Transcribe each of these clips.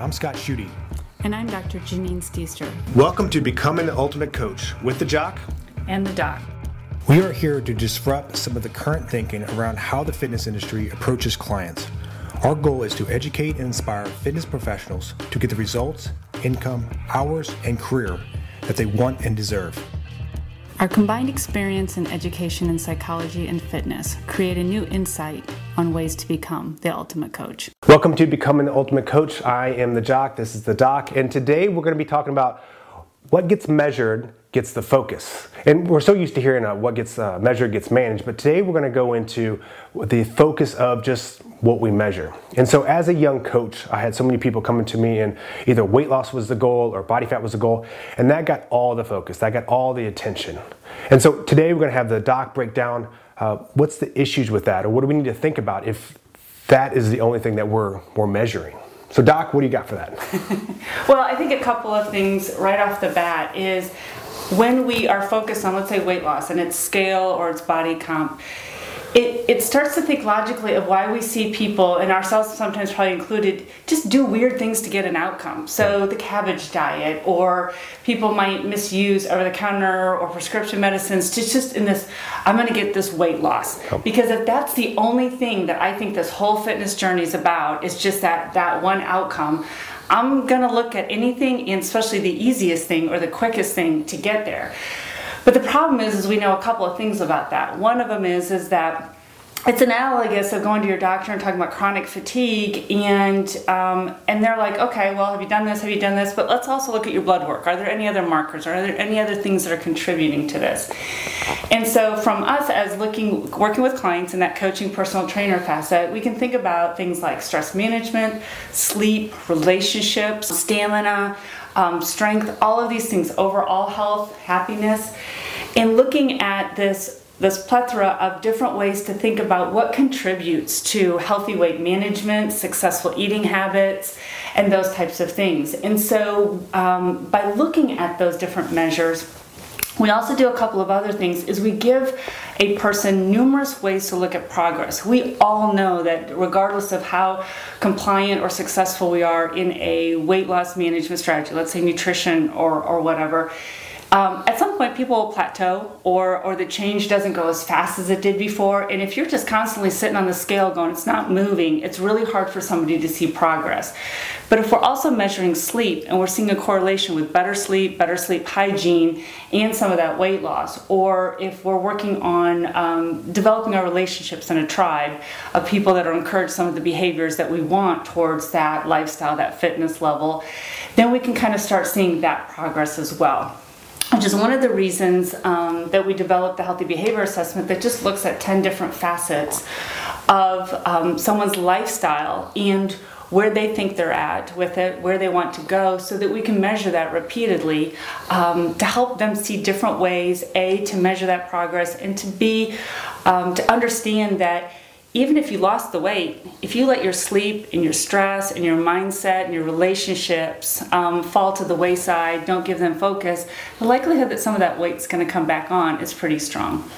I'm Scott Schutte. And I'm Dr. Janine Stichter. Welcome to Becoming the Ultimate Coach with the Jock and the Doc. We are here to disrupt some of the current thinking around how the fitness industry approaches clients. Our goal is to educate and inspire fitness professionals to get the results, income, hours, and career that they want and deserve. Our combined experience in education in psychology and fitness create a new insight on ways to become the ultimate coach. Welcome to Becoming the Ultimate Coach. I am the Jock, this is the Doc, and today we're going to be talking about what gets measured gets the focus. And we're so used to hearing uh, what gets uh, measured gets managed, but today we're going to go into the focus of just what we measure. And so, as a young coach, I had so many people coming to me, and either weight loss was the goal or body fat was the goal, and that got all the focus, that got all the attention. And so, today we're going to have the doc break down uh, what's the issues with that, or what do we need to think about if that is the only thing that we're, we're measuring. So, Doc, what do you got for that? well, I think a couple of things right off the bat is when we are focused on, let's say, weight loss and it's scale or it's body comp, it, it starts to think logically of why we see people, and ourselves sometimes probably included, just do weird things to get an outcome. So, the cabbage diet, or people might misuse over the counter or prescription medicines to just in this, I'm going to get this weight loss. Because if that's the only thing that I think this whole fitness journey is about, is just that, that one outcome, I'm going to look at anything, and especially the easiest thing or the quickest thing to get there. But the problem is, is we know a couple of things about that. One of them is, is that it's analogous of going to your doctor and talking about chronic fatigue and um, and they're like okay well have you done this? Have you done this? But let's also look at your blood work. Are there any other markers? Are there any other things that are contributing to this? And so from us as looking working with clients in that coaching personal trainer facet we can think about things like stress management sleep relationships stamina um, strength all of these things overall health happiness. And looking at this this plethora of different ways to think about what contributes to healthy weight management, successful eating habits, and those types of things. And so, um, by looking at those different measures, we also do a couple of other things is we give a person numerous ways to look at progress. We all know that regardless of how compliant or successful we are in a weight loss management strategy, let's say nutrition or, or whatever, um, at some point, people will plateau, or or the change doesn't go as fast as it did before. And if you're just constantly sitting on the scale going, it's not moving, it's really hard for somebody to see progress. But if we're also measuring sleep and we're seeing a correlation with better sleep, better sleep hygiene, and some of that weight loss, or if we're working on um, developing our relationships in a tribe of people that are encouraged some of the behaviors that we want towards that lifestyle, that fitness level, then we can kind of start seeing that progress as well which is one of the reasons um, that we developed the healthy behavior assessment that just looks at 10 different facets of um, someone's lifestyle and where they think they're at with it, where they want to go, so that we can measure that repeatedly um, to help them see different ways, A, to measure that progress, and to B, um, to understand that even if you lost the weight, if you let your sleep and your stress and your mindset and your relationships um, fall to the wayside, don't give them focus, the likelihood that some of that weight's going to come back on is pretty strong.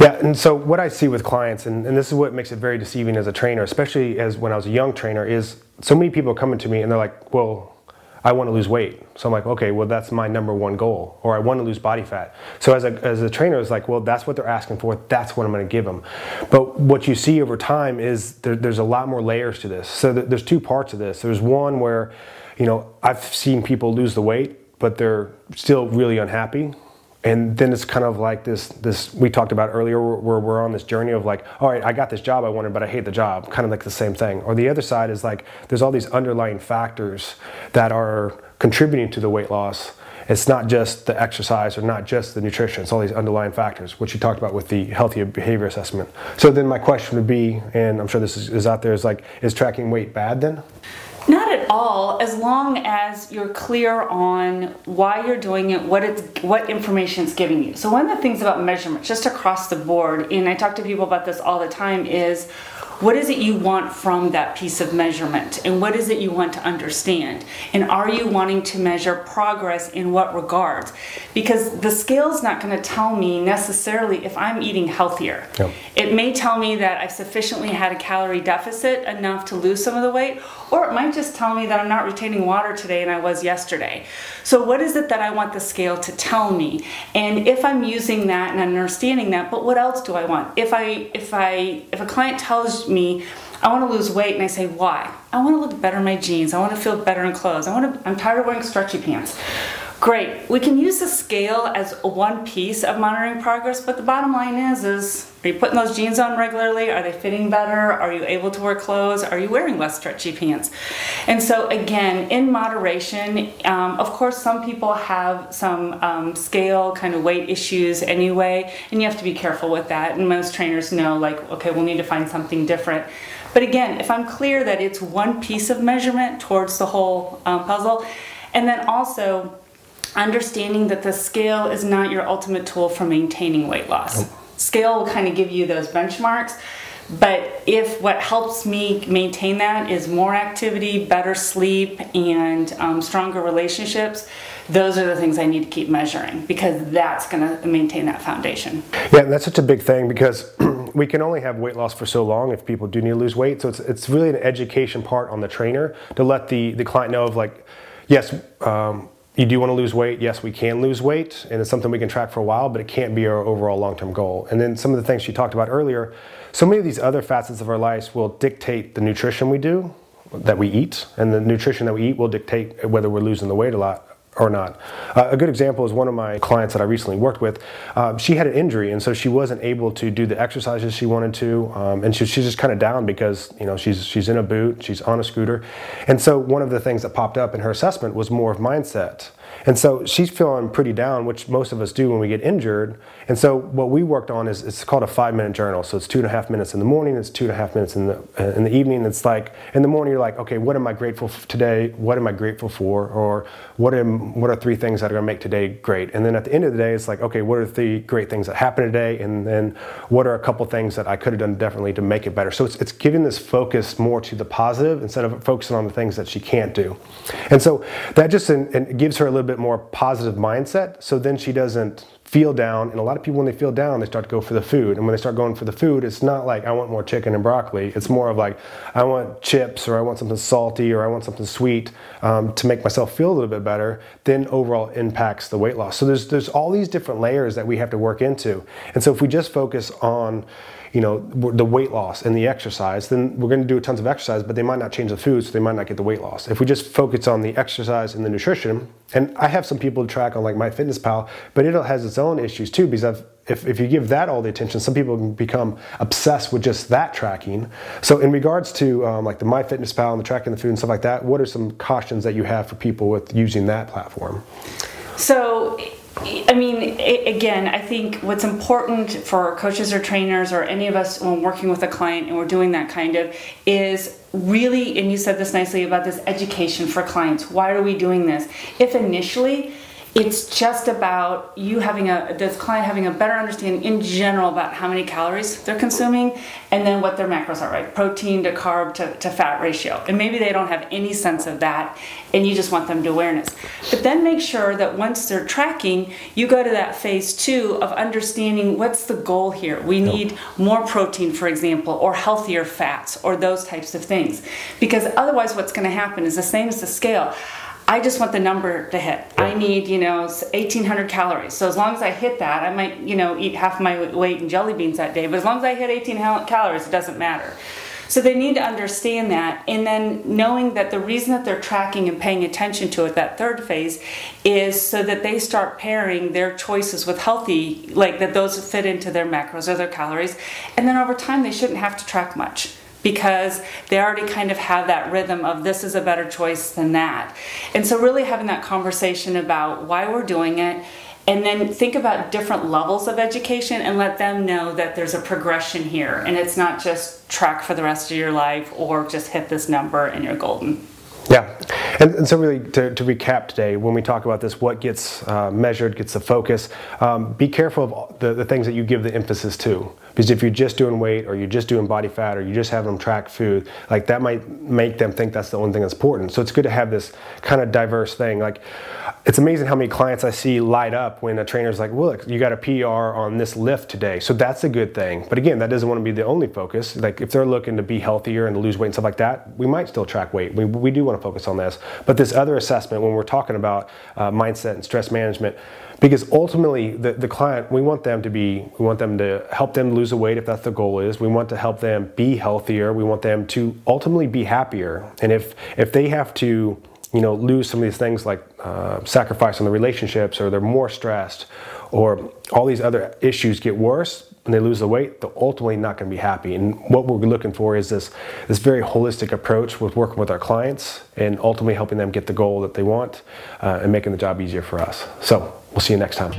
Yeah, and so what I see with clients, and, and this is what makes it very deceiving as a trainer, especially as when I was a young trainer, is so many people coming to me and they're like, well, I want to lose weight. So I'm like, okay, well, that's my number one goal. Or I want to lose body fat. So as a, as a trainer, it's like, well, that's what they're asking for. That's what I'm going to give them. But what you see over time is there, there's a lot more layers to this. So th- there's two parts of this. There's one where, you know, I've seen people lose the weight, but they're still really unhappy and then it's kind of like this this we talked about earlier where we're on this journey of like all right i got this job i wanted but i hate the job kind of like the same thing. Or the other side is like there's all these underlying factors that are contributing to the weight loss. It's not just the exercise or not just the nutrition. It's all these underlying factors which you talked about with the healthy behavior assessment. So then my question would be and i'm sure this is, is out there is like is tracking weight bad then not at all, as long as you're clear on why you're doing it, what it's what information it's giving you. So one of the things about measurement, just across the board, and I talk to people about this all the time, is what is it you want from that piece of measurement? And what is it you want to understand? And are you wanting to measure progress in what regards? Because the scale is not going to tell me necessarily if I'm eating healthier. Yep. It may tell me that I've sufficiently had a calorie deficit enough to lose some of the weight, or it might just tell me that I'm not retaining water today and I was yesterday. So, what is it that I want the scale to tell me? And if I'm using that and understanding that, but what else do I want? If I if I if a client tells me I want to lose weight and I say why? I want to look better in my jeans. I want to feel better in clothes. I want to I'm tired of wearing stretchy pants. Great. We can use the scale as one piece of monitoring progress, but the bottom line is is are you putting those jeans on regularly? Are they fitting better? Are you able to wear clothes? Are you wearing less stretchy pants? And so again, in moderation, um, of course, some people have some um, scale kind of weight issues anyway, and you have to be careful with that. And most trainers know, like, okay, we'll need to find something different. But again, if I'm clear that it's one piece of measurement towards the whole um, puzzle, and then also understanding that the scale is not your ultimate tool for maintaining weight loss. Scale will kind of give you those benchmarks, but if what helps me maintain that is more activity, better sleep, and um, stronger relationships, those are the things I need to keep measuring because that's going to maintain that foundation. Yeah, that's such a big thing because we can only have weight loss for so long if people do need to lose weight. So it's, it's really an education part on the trainer to let the, the client know of like, yes, um, you do want to lose weight. Yes, we can lose weight, and it's something we can track for a while, but it can't be our overall long term goal. And then some of the things she talked about earlier, so many of these other facets of our lives will dictate the nutrition we do, that we eat, and the nutrition that we eat will dictate whether we're losing the weight a lot or not. Uh, a good example is one of my clients that I recently worked with. Uh, she had an injury, and so she wasn't able to do the exercises she wanted to, um, and she, she's just kind of down because you know she's she's in a boot, she's on a scooter, and so one of the things that popped up in her assessment was more of mindset. And so she's feeling pretty down, which most of us do when we get injured. And so what we worked on is it's called a five minute journal. So it's two and a half minutes in the morning, it's two and a half minutes in the uh, in the evening. It's like in the morning you're like, okay, what am I grateful for today? What am I grateful for? Or what am what are three things that are gonna make today great? And then at the end of the day, it's like, okay, what are three great things that happened today? And then what are a couple things that I could have done differently to make it better? So it's it's giving this focus more to the positive instead of focusing on the things that she can't do. And so that just in gives her a little bit more positive mindset. So then she doesn't feel down. And a lot of people, when they feel down, they start to go for the food. And when they start going for the food, it's not like I want more chicken and broccoli. It's more of like I want chips or I want something salty or I want something sweet um, to make myself feel a little bit better. Then overall impacts the weight loss. So there's there's all these different layers that we have to work into. And so if we just focus on you know the weight loss and the exercise then we're going to do tons of exercise but they might not change the food so they might not get the weight loss. If we just focus on the exercise and the nutrition and i have some people to track on like MyFitnessPal but it has its own issues too because I've, if, if you give that all the attention some people can become obsessed with just that tracking. So in regards to um, like the MyFitnessPal and the tracking the food and stuff like that what are some cautions that you have for people with using that platform? So I mean, again, I think what's important for coaches or trainers or any of us when working with a client and we're doing that kind of is really, and you said this nicely about this education for clients. Why are we doing this? If initially it's just about you having a this client having a better understanding in general about how many calories they're consuming and then what their macros are right? Protein to carb to, to fat ratio. And maybe they don't have any sense of that and you just want them to awareness. But then make sure that once they're tracking you go to that phase two of understanding what's the goal here. We need more protein for example or healthier fats or those types of things. Because otherwise what's going to happen is the same as the scale I just want the number to hit. I need, you know, 1800 calories. So as long as I hit that, I might, you know, eat half my weight in jelly beans that day. But as long as I hit 18 calories, it doesn't matter. So they need to understand that. And then knowing that the reason that they're tracking and paying attention to it, that third phase, is so that they start pairing their choices with healthy, like that those fit into their macros or their calories. And then over time, they shouldn't have to track much because they already kind of have that rhythm of this is a better choice than that. And so, really having that conversation about why we're doing it, and then think about different levels of education and let them know that there's a progression here and it's not just track for the rest of your life or just hit this number and you're golden. Yeah, and, and so really to, to, recap today, when we talk about this, what gets uh, measured gets the focus. Um, be careful of the, the things that you give the emphasis to. Because if you're just doing weight or you're just doing body fat or you're just have them track food, like that might make them think that's the only thing that's important. So it's good to have this kind of diverse thing. Like it's amazing how many clients I see light up when a trainer's like, well, look, you got a PR on this lift today. So that's a good thing. But again, that doesn't want to be the only focus. Like if they're looking to be healthier and to lose weight and stuff like that, we might still track weight. We, we do want to focus on this. But this other assessment, when we're talking about uh, mindset and stress management, because ultimately the, the client we want them to be we want them to help them lose the weight if that's the goal is we want to help them be healthier we want them to ultimately be happier and if if they have to you know lose some of these things like uh, sacrifice on the relationships or they're more stressed or all these other issues get worse and they lose the weight, they're ultimately not going to be happy. And what we're looking for is this this very holistic approach with working with our clients and ultimately helping them get the goal that they want uh, and making the job easier for us. So we'll see you next time.